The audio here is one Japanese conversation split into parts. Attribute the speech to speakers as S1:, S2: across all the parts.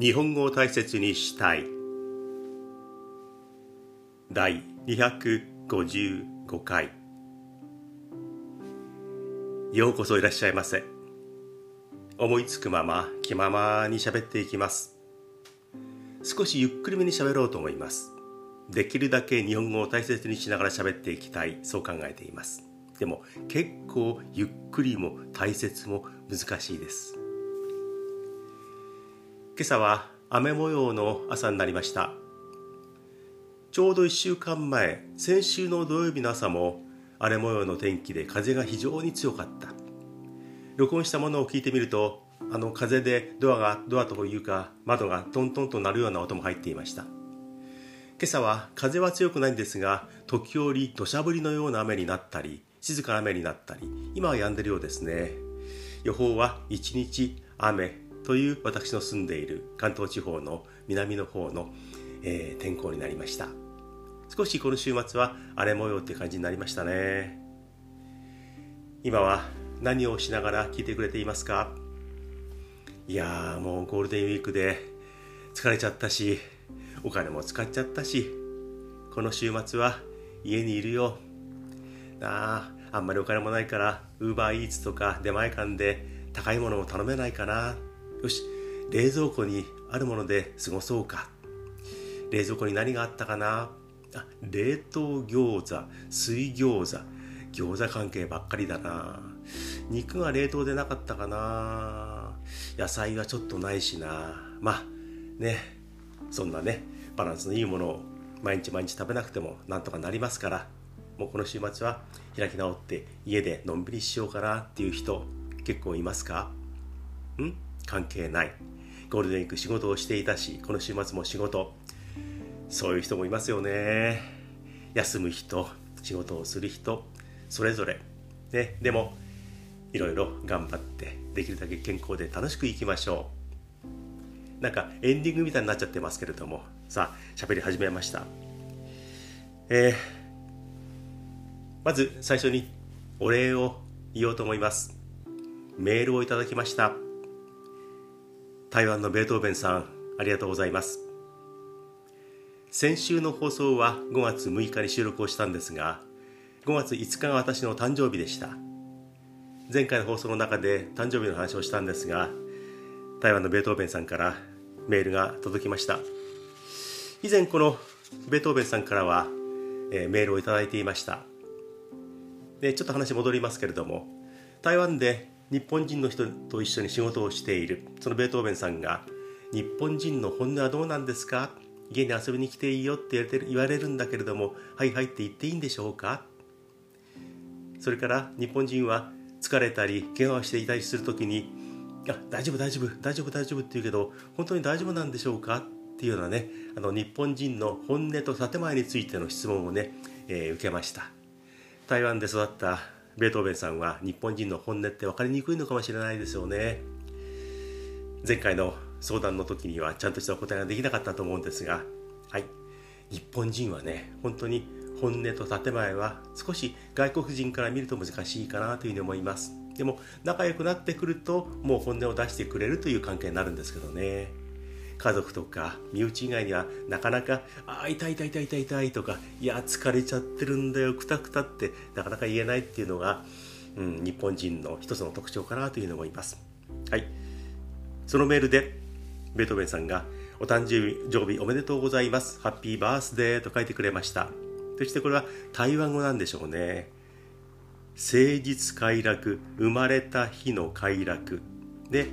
S1: 日本語を大切にしたい。第255回。ようこそいらっしゃいませ。思いつくまま気ままに喋っていきます。少しゆっくりめに喋ろうと思います。できるだけ日本語を大切にしながら喋っていきたい。そう考えています。でも結構ゆっくりも大切も難しいです。今朝は雨模様の朝になりました。ちょうど1週間前先週の土曜日の朝も荒れ模様の天気で風が非常に強かった。録音したものを聞いてみるとあの風でドアがドアというか窓がトントンと鳴るような音も入っていました。今朝は風は強くないんですが時折土砂降りのような雨になったり静かな雨になったり今は止んでるようですね。予報は一日雨という私の住んでいる関東地方の南の方の、えー、天候になりました。少しこの週末は荒れ模様って感じになりましたね。今は何をしながら聞いてくれていますか？いやーもうゴールデンウィークで疲れちゃったしお金も使っちゃったしこの週末は家にいるよ。ああんまりお金もないからウーバーイーツとか出前館で高いものを頼めないかな。よし冷蔵庫にあるもので過ごそうか。冷蔵庫に何があったかな？あ冷凍餃子水餃子。餃子関係ばっかりだな。肉が冷凍でなかったかな。野菜はちょっとないしな。まあね。そんなねバランスのいいものを毎日毎日食べなくてもなんとかなりますから。もうこの週末は開き直って家でのんびりしようかなっていう人結構いますか？ん？関係ない。ゴールデンウィーク仕事をしていたしこの週末も仕事。そういう人もいますよね。休む人仕事をする人それぞれ。ねでもいろいろ頑張ってできるだけ健康で楽しくいきましょう。なんかエンディングみたいになっちゃってますけれども。さあ喋り始めました。えー、まず最初にお礼を言おうと思います。メールをいただきました。台湾のベートーベンさんありがとうございます。先週の放送は5月6日に収録をしたんですが5月5日が私の誕生日でした。前回の放送の中で誕生日の話をしたんですが台湾のベートーベンさんからメールが届きました。以前このベートーベンさんからは、えー、メールをいただいていました。でちょっと話戻りますけれども台湾で日本人の人と一緒に仕事をしている。そのベートーベンさんが「日本人の本音はどうなんですか?」家に遊びに来ていいよって言われるんだけれども「はいはい」って言っていいんでしょうか？それから日本人は疲れたり怪我をしていたりする時に「あ大丈夫大丈夫大丈夫大丈夫」って言うけど本当に大丈夫なんでしょうか？っていうようなねあの日本人の本音と建前についての質問をね、えー、受けました。台湾で育ったベートーベンさんは日本人の本音って分かりにくいのかもしれないですよね。前回の相談の時にはちゃんとしたお答えができなかったと思うんですがはい。日本人はね本当に本音と建前は少し外国人から見ると難しいかなというふうに思います。でも仲良くなってくるともう本音を出してくれるという関係になるんですけどね。家族とか身内以外にはなかなか「あ痛い痛い痛い痛い痛い」とか「いや疲れちゃってるんだよくたくた」ってなかなか言えないっていうのが、うん、日本人の一つの特徴かなというふうに思います。はい。そのメールでベートーベンさんが「お誕生日おめでとうございますハッピーバースデー」と書いてくれました。そしてこれは台湾語なんでしょうね。誠実快楽生まれた日の快楽。で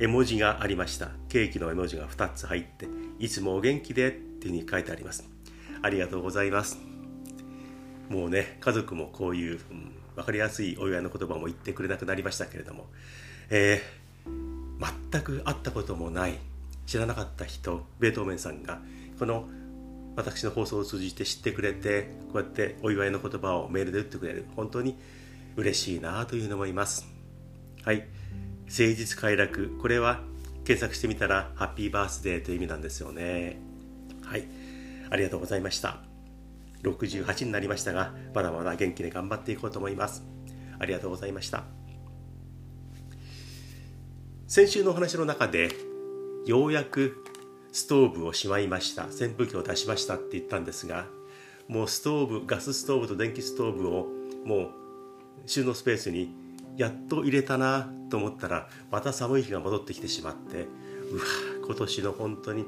S1: 絵文字がありました。ケーキの絵文字が2つ入っていつもお元気でっていうふうに書いてあります。ありがとうございます。もうね家族もこういう、うん、分かりやすいお祝いの言葉も言ってくれなくなりましたけれども、えー、全く会ったこともない知らなかった人ベートーベンさんがこの私の放送を通じて知ってくれてこうやってお祝いの言葉をメールで打ってくれる。本当に嬉しいなというふうに思います。はい。誠実快楽。これは検索してみたらハッピーバースデーという意味なんですよね。はい。ありがとうございました。68になりましたがまだまだ元気で頑張っていこうと思います。ありがとうございました。先週のお話の中でようやくストーブをしまいました。扇風機を出しましたって言ったんですがもうストーブガスストーブと電気ストーブをもう収納スペースにやっと入れたなと思ったらまた寒い日が戻ってきてしまってうわ今年の本当に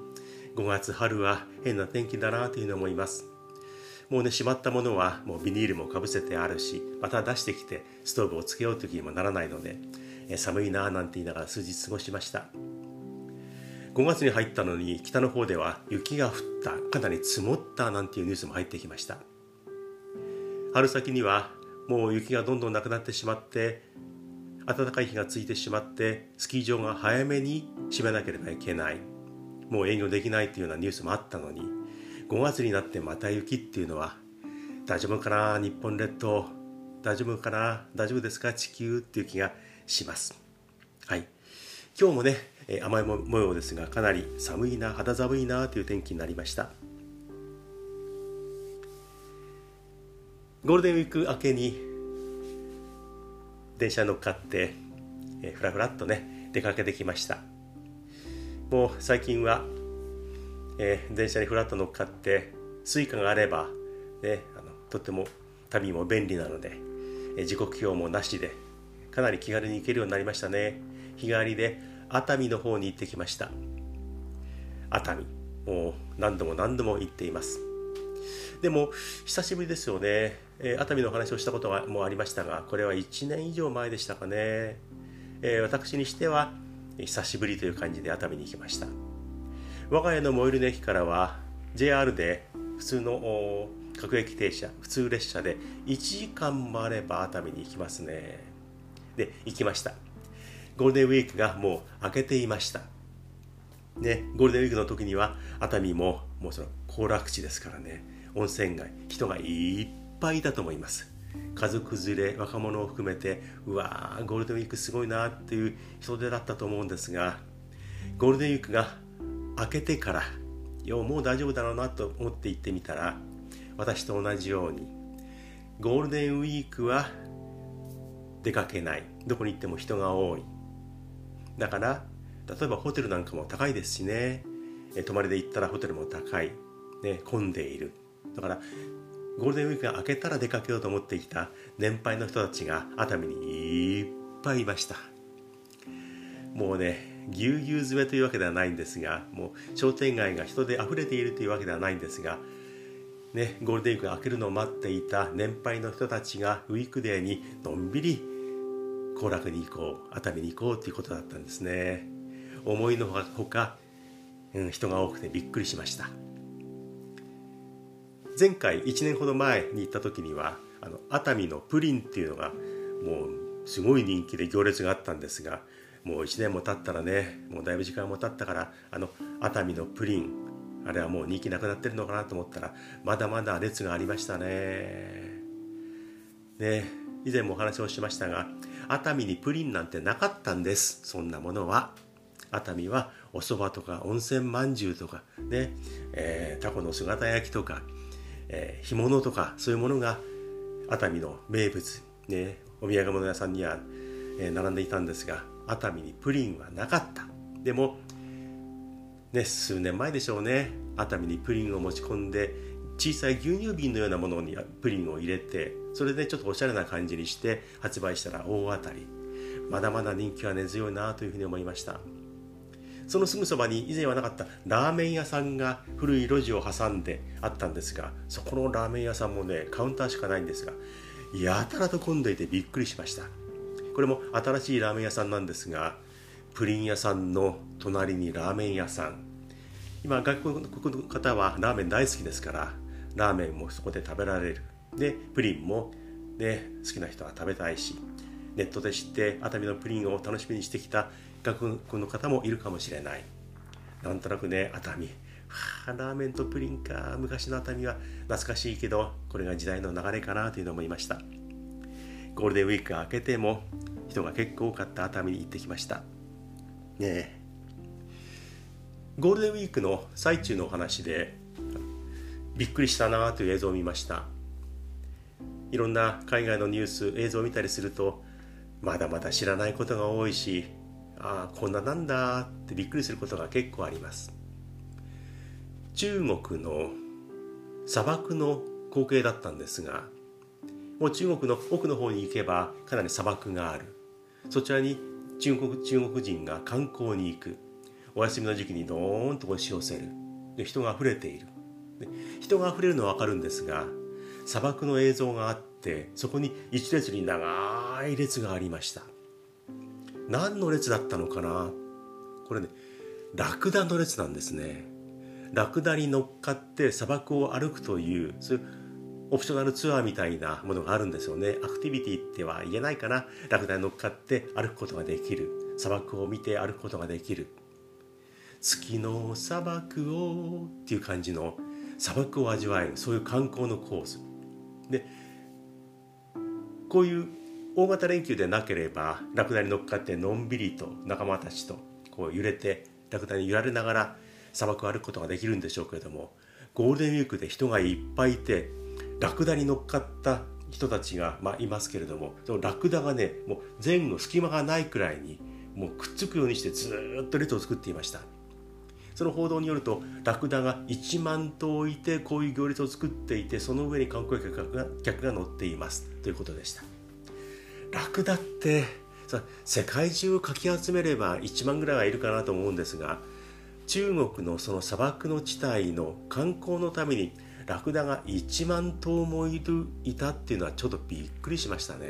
S1: 5月春は変な天気だなというふうに思います。もうねしまったものはもうビニールもかぶせてあるしまた出してきてストーブをつけようという気にもならないので寒いななんて言いながら数日過ごしました。5月に入ったのに北の方では雪が降ったかなり積もったなんていうニュースも入ってきました。春先にはもう雪がどんどんなくなってしまって暖かい日がついてしまってスキー場が早めに閉めなければいけない。もう営業できないというようなニュースもあったのに5月になってまた雪っていうのは大丈夫かな日本列島。大丈夫かな大丈夫ですか地球っていう気がします。はい。今日もね甘い模様ですがかなり寒いな肌寒いなという天気になりました。ゴールデンウィーク明けに電車に乗っかってふらふらっとね出かけてきました。もう最近は、えー、電車にふらっと乗っかって Suica があれば、ね、あのとっても旅も便利なので、えー、時刻表もなしでかなり気軽に行けるようになりましたね。日帰りで熱海の方に行ってきました。熱海。もう何度も何度も行っています。でも久しぶりですよね、え、熱海のお話をしたこともありましたがこれは1年以上前でしたかね、え、私にしては久しぶりという感じで熱海に行きました。我が家の最寄りの駅からは JR で普通の各駅停車普通列車で1時間もあれば熱海に行きますね。で行きました。ゴールデンウィークがもう明けていました。ねゴールデンウィークの時には熱海ももうその行楽地ですからね。温泉街人がいっぱいいたと思います。家族連れ若者を含めてうわーゴールデンウィークすごいなっていう人手だったと思うんですがゴールデンウィークが明けてからいやもう大丈夫だろうなと思って行ってみたら私と同じようにゴールデンウィークは出かけない。どこに行っても人が多い。だから例えばホテルなんかも高いですしね。泊まりで行ったらホテルも高い、ね、混んでいる。だからゴールデンウィークが明けたら出かけようと思ってきた年配の人たちが熱海にいっぱいいました。もうねぎゅうぎゅう詰めというわけではないんですがもう商店街が人で溢れているというわけではないんですがね、ゴールデンウィークが明けるのを待っていた年配の人たちがウィークデーにのんびり行楽に行こう熱海に行こうということだったんですね。思いのほか、うん、人が多くてびっくりしました。前回1年ほど前に行った時にはあの熱海のプリンっていうのがもうすごい人気で行列があったんですがもう1年も経ったらねもうだいぶ時間も経ったからあの熱海のプリンあれはもう人気なくなってるのかなと思ったらまだまだ列がありましたね。ね以前もお話をしましたが熱海にプリンなんてなかったんです。そんなものは。熱海はお蕎麦とか温泉まんじゅうとかね、えー、タコの姿焼きとか、えー、干物とかそういうものが熱海の名物ねお土産物屋さんには、えー、並んでいたんですが熱海にプリンはなかった。でもね数年前でしょうね熱海にプリンを持ち込んで小さい牛乳瓶のようなものにプリンを入れてそれでちょっとおしゃれな感じにして発売したら大当たり。まだまだ人気は根強いなというふうに思いました。そのすぐそばに以前はなかったラーメン屋さんが古い路地を挟んであったんですがそこのラーメン屋さんもねカウンターしかないんですがやたらと混んでいてびっくりしました。これも新しいラーメン屋さんなんですがプリン屋さんの隣にラーメン屋さん。今外国の方はラーメン大好きですからラーメンもそこで食べられる。でプリンも、ね、好きな人は食べたいしネットで知って熱海のプリンを楽しみにしてきた外国の方もいるかもしれない。なんとなくね熱海。はあラーメンとプリンか昔の熱海は懐かしいけどこれが時代の流れかなというのを思いました。ゴールデンウィークが明けても人が結構多かった熱海に行ってきました。ねえ。ゴールデンウィークの最中のお話でびっくりしたなという映像を見ました。いろんな海外のニュース映像を見たりするとまだまだ知らないことが多いしああこんななんだってびっくりすることが結構あります。中国の砂漠の光景だったんですがもう中国の奥の方に行けばかなり砂漠がある。そちらに中国中国人が観光に行く。お休みの時期にドーンと押し寄せる。で人が溢れている。人が溢れるのは分かるんですが砂漠の映像があってそこに一列に長い列がありました。何の列だったのかな？これねラクダの列なんですね。ラクダに乗っかって砂漠を歩くというそういうオプショナルツアーみたいなものがあるんですよね。アクティビティっては言えないかな。ラクダに乗っかって歩くことができる。砂漠を見て歩くことができる。月の砂漠をっていう感じの砂漠を味わえる。そういう観光のコース。でこういう大型連休でなければラクダに乗っかってのんびりと仲間たちとこう揺れてラクダに揺られながら砂漠を歩くことができるんでしょうけれどもゴールデンウィークで人がいっぱいいてラクダに乗っかった人たちが、まあ、いますけれどもそのラクダがねもう前後隙間がないくらいにもうくっつくようにしてずっと列を作っていました。その報道によるとラクダが1万頭いてこういう行列を作っていてその上に観光客が客が乗っています。ということでした。ラクダって。さ世界中をかき集めれば1万ぐらいはいるかなと思うんですが中国のその砂漠の地帯の観光のためにラクダが1万頭もいるいたっていうのはちょっとびっくりしましたね。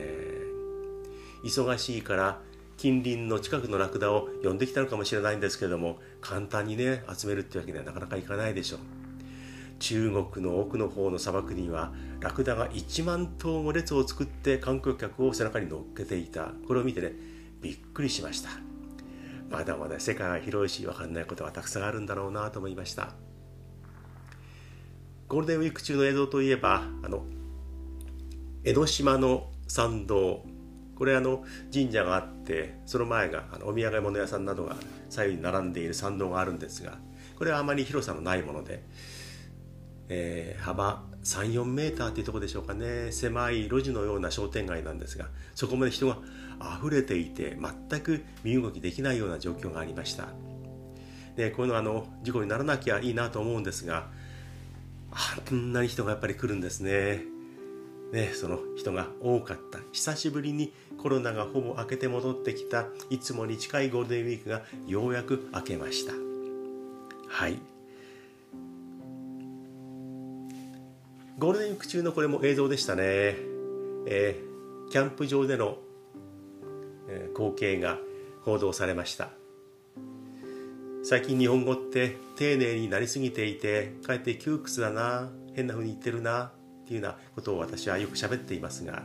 S1: 忙しいから近隣の近くのラクダを呼んできたのかもしれないんですけれども簡単にね集めるってわけにはなかなかいかないでしょう。中国の奥の方の砂漠にはラクダが1万頭も列を作って観光客を背中に乗っけていた。これを見てねびっくりしました。まだまだ世界は広いし分かんないことはたくさんあるんだろうなと思いました。ゴールデンウィーク中の映像といえばあの江ノ島の参道。これあの神社があってその前があのお土産物屋さんなどが左右に並んでいる参道があるんですがこれはあまり広さのないもので、えー、幅34メーターっていうとこでしょうかね。狭い路地のような商店街なんですがそこまで人が溢れていて全く身動きできないような状況がありました。でこういうのあの事故にならなきゃいいなと思うんですがあんなに人がやっぱり来るんですね。ね、その人が多かった。久しぶりにコロナがほぼ明けて戻ってきた。いつもに近いゴールデンウィークがようやく明けました。はい。ゴールデンウィーク中のこれも映像でしたね、えー、キャンプ場での、えー、光景が報道されました。最近日本語って丁寧になりすぎていてかえって窮屈だな変な風に言ってるなっていうようなことを私はよく喋っていますが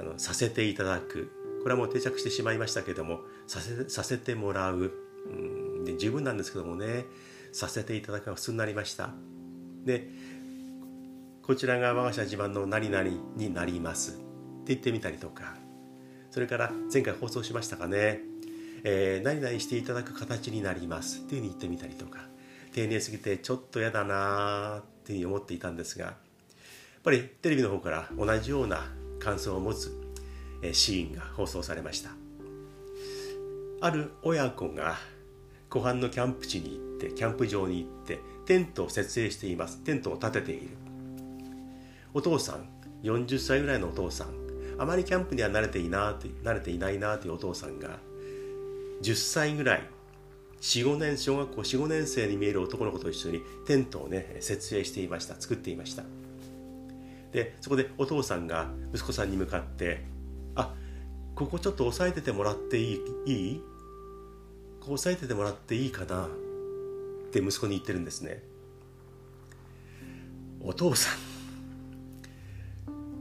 S1: あのさせていただく。これはもう定着してしまいましたけどもさせさせてもらう、うん、で十分なんですけどもね。させていただくが普通になりました。でこちらが我が社自慢の何々になります。って言ってみたりとか。それから前回放送しましたかね、えー、何々していただく形になります。っていうふうに言ってみたりとか。丁寧すぎてちょっと嫌だなっていうふうに思っていたんですが。やっぱりテレビの方から同じような感想を持つシーンが放送されました。ある親子が湖畔のキャンプ地に行ってキャンプ場に行ってテントを設営しています。テントを建てている。お父さん40歳ぐらいのお父さんあまりキャンプには慣れていな慣れていないなというお父さんが10歳ぐらい45年小学校45年生に見える男の子と一緒にテントをね設営していました作っていました。でそこでお父さんが息子さんに向かって「あここちょっと押さえててもらっていい？いい？こう押さえててもらっていいかな?」って息子に言ってるんですね。お父さん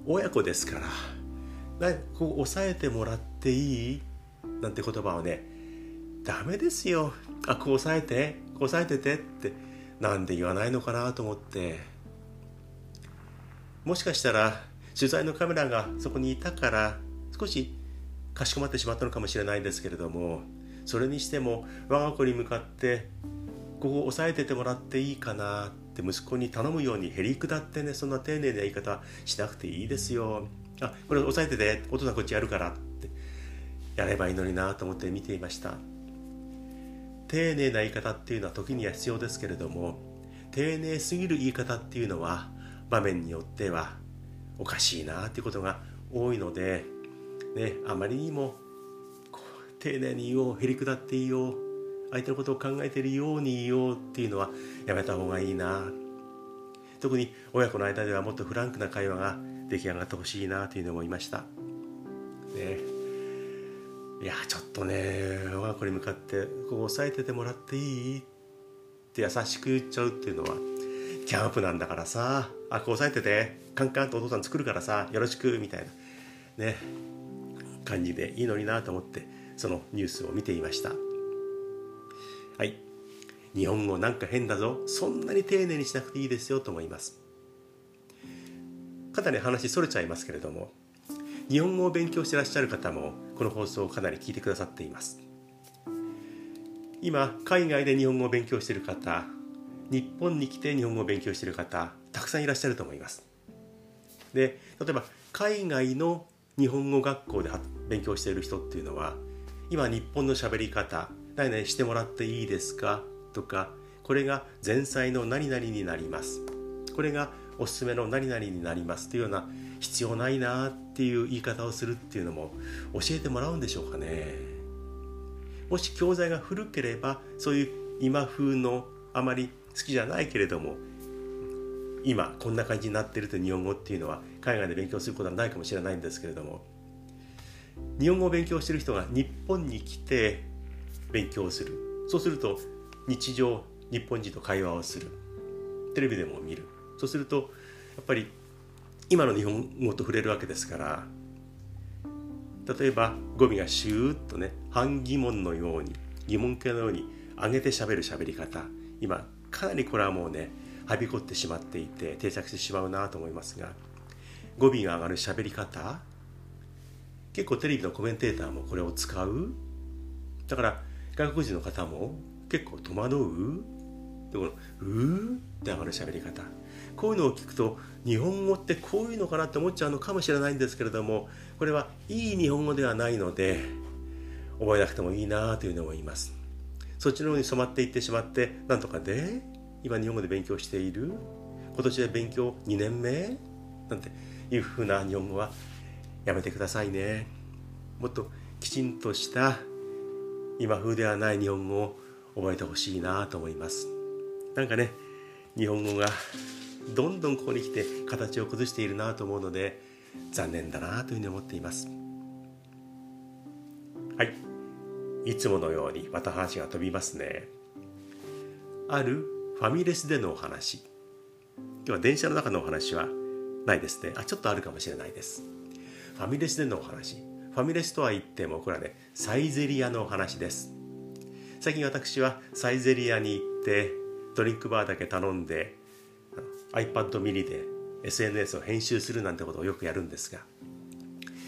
S1: 親子ですから。ここ押さえてもらっていい？なんて言葉はね。ダメですよ。あこう押さえて？こう押さえててって。なんで言わないのかなと思って。もしかしたら取材のカメラがそこにいたから少しかしこまってしまったのかもしれないんですけれどもそれにしても我が子に向かってここを押さえててもらっていいかなって息子に頼むようにへりくだってねそんな丁寧な言い方しなくていいですよ。あこれ押さえててお父さんこっちやるからって。やればいいのになと思って見ていました。丁寧な言い方っていうのは時には必要ですけれども丁寧すぎる言い方っていうのは場面によってはおかしいなっていうことが多いので、ね、あまりにも丁寧に言おうへりくだって言おう相手のことを考えているように言おうっていうのはやめた方がいいな。特に親子の間ではもっとフランクな会話が出来上がってほしいなというふうに思いました。ね。いやちょっとね我が子に向かって「ここ押さえててもらっていい?」って優しく言っちゃうっていうのはキャンプなんだからさ「あここ押さえててカンカンとお父さん作るからさよろしく」みたいな。ね。感じでいいのになと思ってそのニュースを見ていました。はい。日本語なんか変だぞ。そんなに丁寧にしなくていいですよと思います。かなり話それちゃいますけれども日本語を勉強してらっしゃる方もこの放送をかなり聞いてくださっています。今海外で日本語を勉強している方日本に来て日本語を勉強している方たくさんいらっしゃると思います。で例えば海外の日本語学校で勉強している人っていうのは今日本の喋り方何々してもらっていいですか？とかこれが前菜の何々になります。これがおすすめの何々になります。というような必要ないなっていう言い方をするっていうのも教えてもらうんでしょうかね。もし教材が古ければそういう今風のあまり好きじゃないけれども今こんな感じになってるという日本語っていうのは海外で勉強することはないかもしれないんですけれども日本語を勉強してる人が日本に来て勉強する。そうすると日常日本人と会話をする。テレビでも見る。そうするとやっぱり今の日本語と触れるわけですから例えば語尾がシューッとね半疑問のように疑問形のように上げてしゃべる喋り方。今かなりこれはもうねはびこってしまっていて定着してしまうなと思いますが語尾が上がる喋り方。結構テレビのコメンテーターもこれを使う。だから外国人の方も結構戸惑う？でこの「うー」って上がる喋り方。こういうのを聞くと日本語ってこういうのかなって思っちゃうのかもしれないんですけれどもこれはいい日本語ではないので覚えなくてもいいなというふうに思います。そっちの方に染まっていってしまってなんとかで今日本語で勉強している？今年で勉強2年目？なんていうふうな日本語はやめてくださいね。もっときちんとした今風ではない日本語を覚えてほしいなと思います。なんかね日本語がどんどんここに来て形を崩しているなと思うので残念だなというふうに思っています。はい。いつものようにまた話が飛びますね。あるファミレスでのお話。今日は電車の中のお話はないですね。あちょっとあるかもしれないです。ファミレスでのお話。ファミレスとは言ってもこれはねサイゼリアの話です。最近私はサイゼリアに行ってドリンクバーだけ頼んで iPad mini で SNS を編集するなんてことをよくやるんですが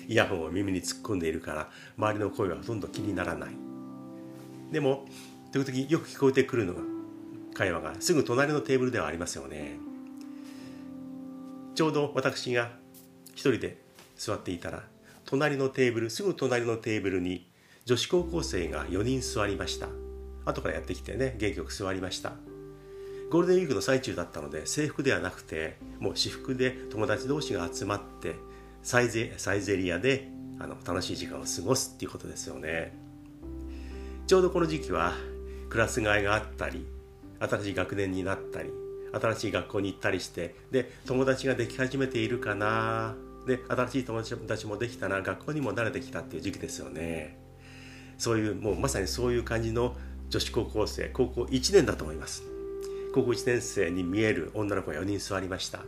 S1: イヤホンを耳に突っ込んでいるから周りの声はほとんど気にならない。でも時々よく聞こえてくるのが会話がすぐ隣のテーブルではありますよね。ちょうど私が一人で座っていたら隣のテーブルすぐ隣のテーブルに女子高校生が4人座りました。後からやってきてね元気よく座りました。ゴールデンウィークの最中だったので制服ではなくてもう私服で友達同士が集まってサイゼサイゼリアであの楽しい時間を過ごすっていうことですよね。ちょうどこの時期はクラス替えがあったり新しい学年になったり新しい学校に行ったりしてで友達ができ始めているかな。で新しい友達もできたな学校にも慣れてきたっていう時期ですよね。そういうもうまさにそういう感じの女子高校生高校1年だと思います。高校1年生に見える女の子が4人座りました。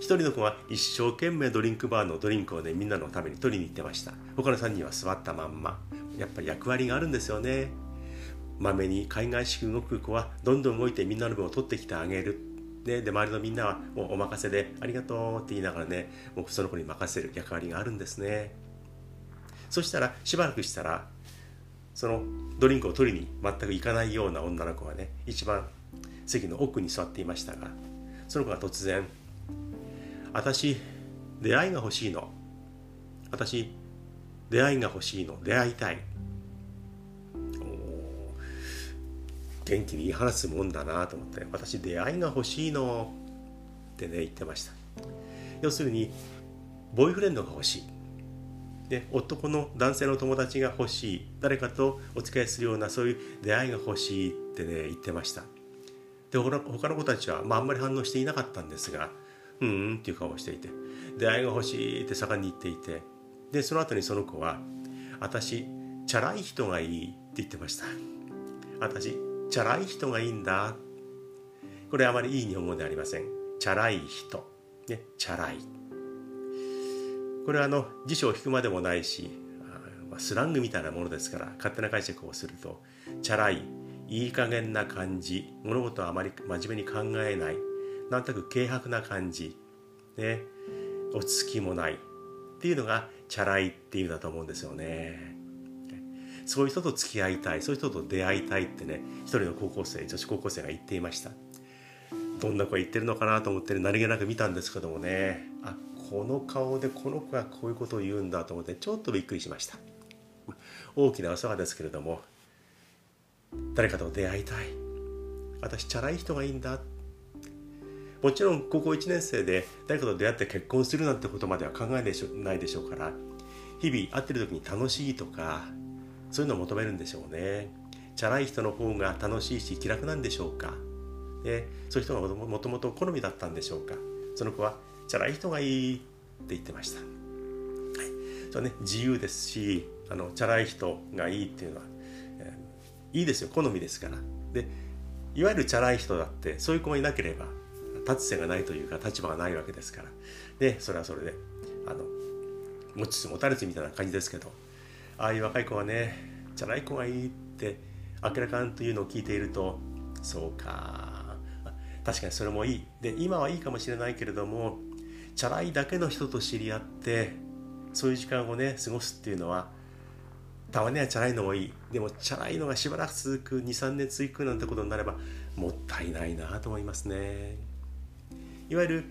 S1: 1人の子は一生懸命ドリンクバーのドリンクをねみんなのために取りに行ってました。他の3人は座ったまんま。やっぱり役割があるんですよね。まめに海外式動く子はどんどん動いてみんなの分を取ってきてあげる。でで周りのみんなはもうお任せでありがとうって言いながらねもうその子に任せる役割があるんですね。そしたらしばらくしたらそのドリンクを取りに全く行かないような女の子がね一番席の奥に座っていましたがその子が突然「私出会いが欲しいの。私出会いが欲しいの。出会いたい。元気に言い放つもんだなと思って私出会いが欲しいのってね言ってました。要するにボーイフレンドが欲しい。で男の男性の友達が欲しい。誰かとお付き合いするようなそういう出会いが欲しい。ってね言ってました。で他の子たちは、まあ、あんまり反応していなかったんですがうんうんっていう顔をしていて出会いが欲しいって盛んに言っていてでその後にその子は私チャラい人がいいって言ってました。私チャラい人がいいんだ。これあまりいい日本語ではありません。チャラい人。ねチャラい。これはあの辞書を引くまでもないしスラングみたいなものですから勝手な解釈をするとチャラい。いい加減な感じ。物事をあまり真面目に考えない。なんとなく軽薄な感じ。ね。落ち着きもない。っていうのがチャラいっていうんだと思うんですよね。そういう人と付き合いたいそういう人と出会いたいってね一人の高校生女子高校生が言っていました。どんな子言ってるのかなと思って何気なく見たんですけどもね。あこの顔でこの子がこういうことを言うんだと思ってちょっとびっくりしました。大きなお世話ですけれども誰かと出会いたい。私チャラい人がいいんだ。もちろん高校1年生で誰かと出会って結婚するなんてことまでは考えないでしょうから日々会ってる時に楽しいとかそういうのを求めるんでしょうね。チャラい人の方が楽しいし気楽なんでしょうか、ね、そういう人がもともと好みだったんでしょうか。その子はチャラい人がいいって言ってました、はい、それね自由ですしあのチャラい人がいいっていうのは、えー、いいですよ。好みですから。でいわゆるチャラい人だってそういう子がいなければ立つ瀬がないというか立場がないわけですから。でそれはそれであの持ちつ持たれつみたいな感じですけど。ああいう若い子はねチャラい子がいいって明らかんというのを聞いているとそうか。確かにそれもいい。で今はいいかもしれないけれどもチャラいだけの人と知り合ってそういう時間をね過ごすっていうのはたまにはチャラいのもいい。でもチャラいのがしばらく続く23年続くなんてことになればもったいないなと思いますね。いわゆる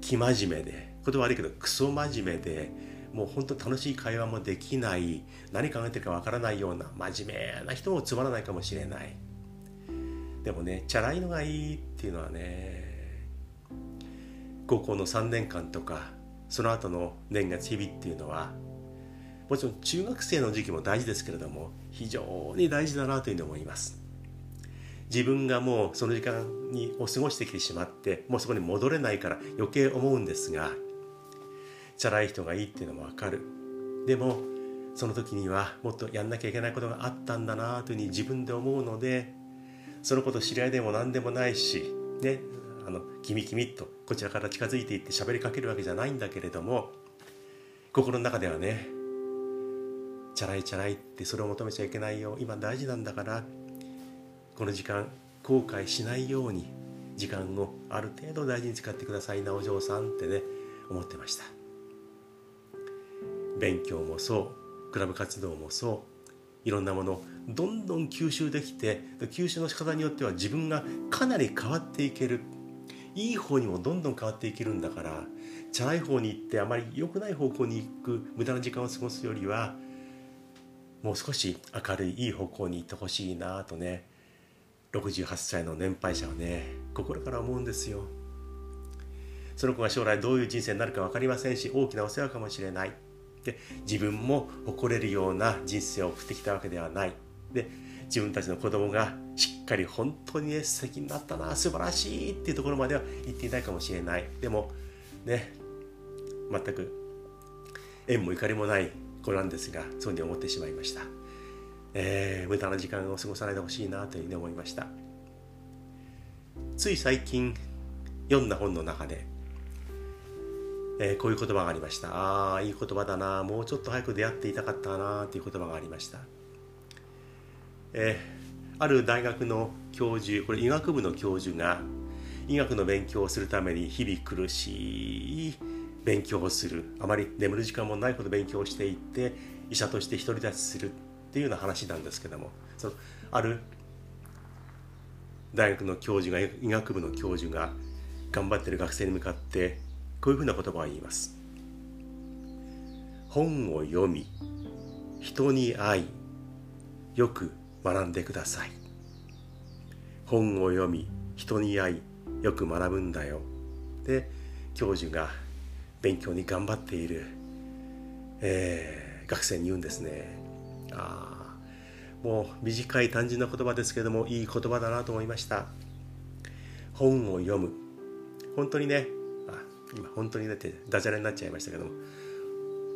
S1: 生真面目で言葉悪いけどクソ真面目でもう本当楽しい会話もできない何考えてるかわからないような真面目な人もつまらないかもしれない。でもねチャラいのがいいっていうのはね高校の3年間とかその後の年月日々っていうのはもちろん中学生の時期も大事ですけれども非常に大事だなというふうに思います。自分がもうその時間にを過ごしてきてしまってもうそこに戻れないから余計思うんですがチャラい人がいいっていうのもわかる。でもその時にはもっとやんなきゃいけないことがあったんだなというふうに自分で思うのでそのこと知り合いでも何でもないしねあのキミキミとこちらから近づいていって喋りかけるわけじゃないんだけれども心の中ではねチャラいチャラいってそれを求めちゃいけないよ。今大事なんだからこの時間後悔しないように時間をある程度大事に使ってくださいなお嬢さんってね思ってました。勉強もそうクラブ活動もそういろんなものどんどん吸収できて吸収の仕方によっては自分がかなり変わっていけるいい方にもどんどん変わっていけるんだからチャラい方に行ってあまり良くない方向に行く無駄な時間を過ごすよりはもう少し明るいいい方向に行ってほしいなとね68歳の年配者はね心から思うんですよ。その子が将来どういう人生になるか分かりませんし大きなお世話かもしれない。で自分も誇れるような人生を送ってきたわけではない。で自分たちの子供がしっかり本当にね素敵になったな素晴らしいっていうところまでは言っていないかもしれない。でもね全く縁もゆかりもない子なんですがそうに思ってしまいました、えー、無駄な時間を過ごさないでほしいなというふうに思いました。つい最近読んだ本の中で、えー、こういう言葉がありました。ああいい言葉だな。もうちょっと早く出会っていたかったなという言葉がありました。えー、ある大学の教授これ医学部の教授が医学の勉強をするために日々苦しい勉強をする。あまり眠る時間もないほど勉強していって医者として独り立ちするっていうような話なんですけども。そのある大学の教授が医学部の教授が頑張ってる学生に向かってこういうふうな言葉を言います。本を読み人に会いよく学んでください。本を読み人に会いよく学ぶんだよ。で教授が勉強に頑張っている、えー、学生に言うんですね。ああもう短い単純な言葉ですけどもいい言葉だなと思いました。本を読む。本当にね今本当にだってダジャレになっちゃいましたけども。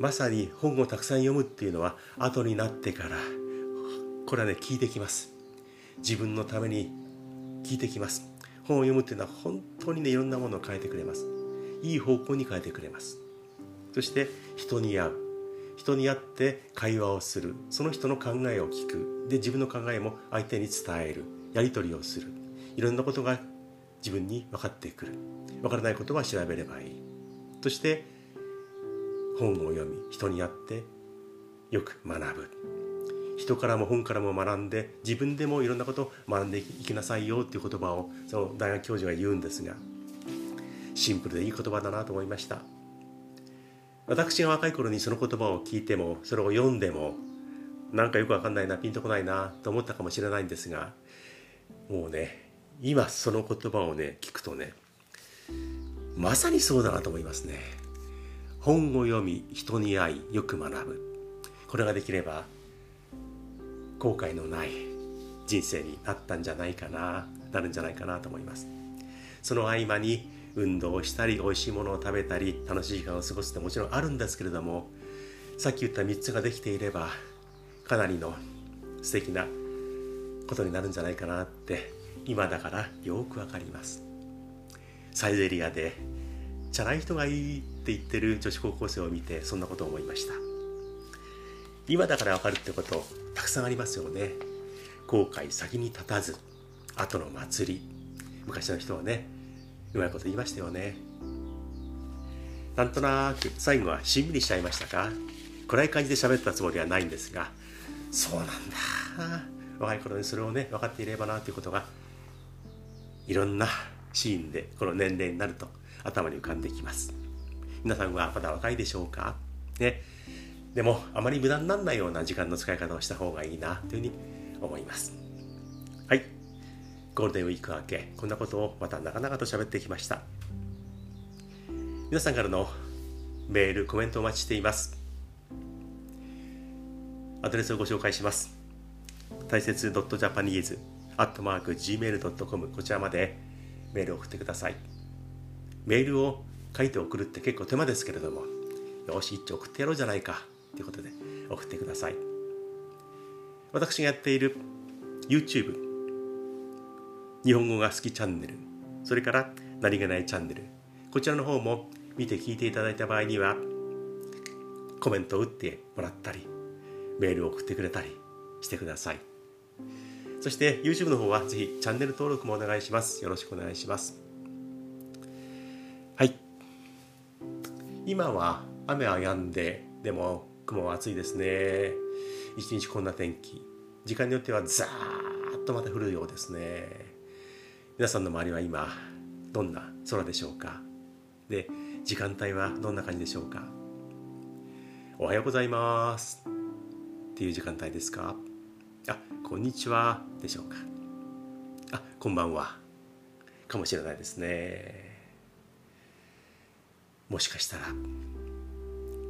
S1: まさに本をたくさん読むっていうのは後になってからこれはね聞いてきます。自分のために聞いてきます。本を読むっていうのは本当にねいろんなものを変えてくれます。いい方向に変えてくれます。そして人に会う。人に会って会話をする。その人の考えを聞く。で自分の考えも相手に伝える。やり取りをする。いろんなことが自分に分かってくる。分からないことは調べればいい。そして本を読み人に会ってよく学ぶ。人からも本からも学んで自分でもいろんなことを学んでいきなさいよっていう言葉をその大学教授が言うんですがシンプルでいい言葉だなと思いました。私が若い頃にその言葉を聞いてもそれを読んでもなんかよくわかんないなピンとこないなと思ったかもしれないんですがもうね今その言葉をね聞くとねまさにそうだなと思いますね。本を読み人に会いよく学ぶ。これができれば後悔のない人生になったんじゃないかななるんじゃないかなと思います。その合間に運動をしたり美味しいものを食べたり楽しい時間を過ごすってもちろんあるんですけれどもさっき言った3つができていればかなりの素敵なことになるんじゃないかなって今だからよくわかります。サイゼリアでチャラい人がいいって言ってる女子高校生を見てそんなことを思いました。今だからわかるってことたくさんありますよね。後悔先に立たず後の祭り。昔の人はねうまいこと言いましたよね。なんとなく最後はしんみりしちゃいましたか。暗い感じで喋ったつもりはないんですが。そうなんだ。若い頃にそれをね分かっていればなということがいろんなシーンでこの年齢になると頭に浮かんできます。皆さんはまだ若いでしょうか？ね。でもあまり無駄にならないような時間の使い方をした方がいいなというふうに思います。はい。ゴールデンウィーク明け。こんなことをまた長々と喋ってきました。皆さんからのメールコメントお待ちしています。アドレスをご紹介します。大切 .japanese アットマーク gmail.com こちらまでメールを送ってください。メールを書いて送るって結構手間ですけれどもよし一丁送ってやろうじゃないかということで送ってください。私がやっている YouTube 日本語が好きチャンネルそれから何気ないチャンネルこちらの方も見て聞いていただいた場合にはコメントを打ってもらったりメールを送ってくれたりしてください。そして YouTube の方はぜひチャンネル登録もお願いします。よろしくお願いします。はい。今は雨は止んででも雲は暑いですね。一日こんな天気。時間によってはザーッとまた降るようですね。皆さんの周りは今どんな空でしょうか。で時間帯はどんな感じでしょうか。おはようございます。っていう時間帯ですか。あこんにちは。でしょうか。あこんばんは。かもしれないですね。もしかしたら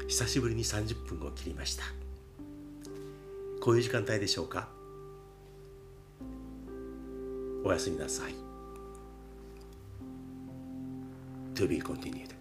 S1: 久しぶりに30分を切りました。こういう時間帯でしょうか。おやすみなさい。To be continued.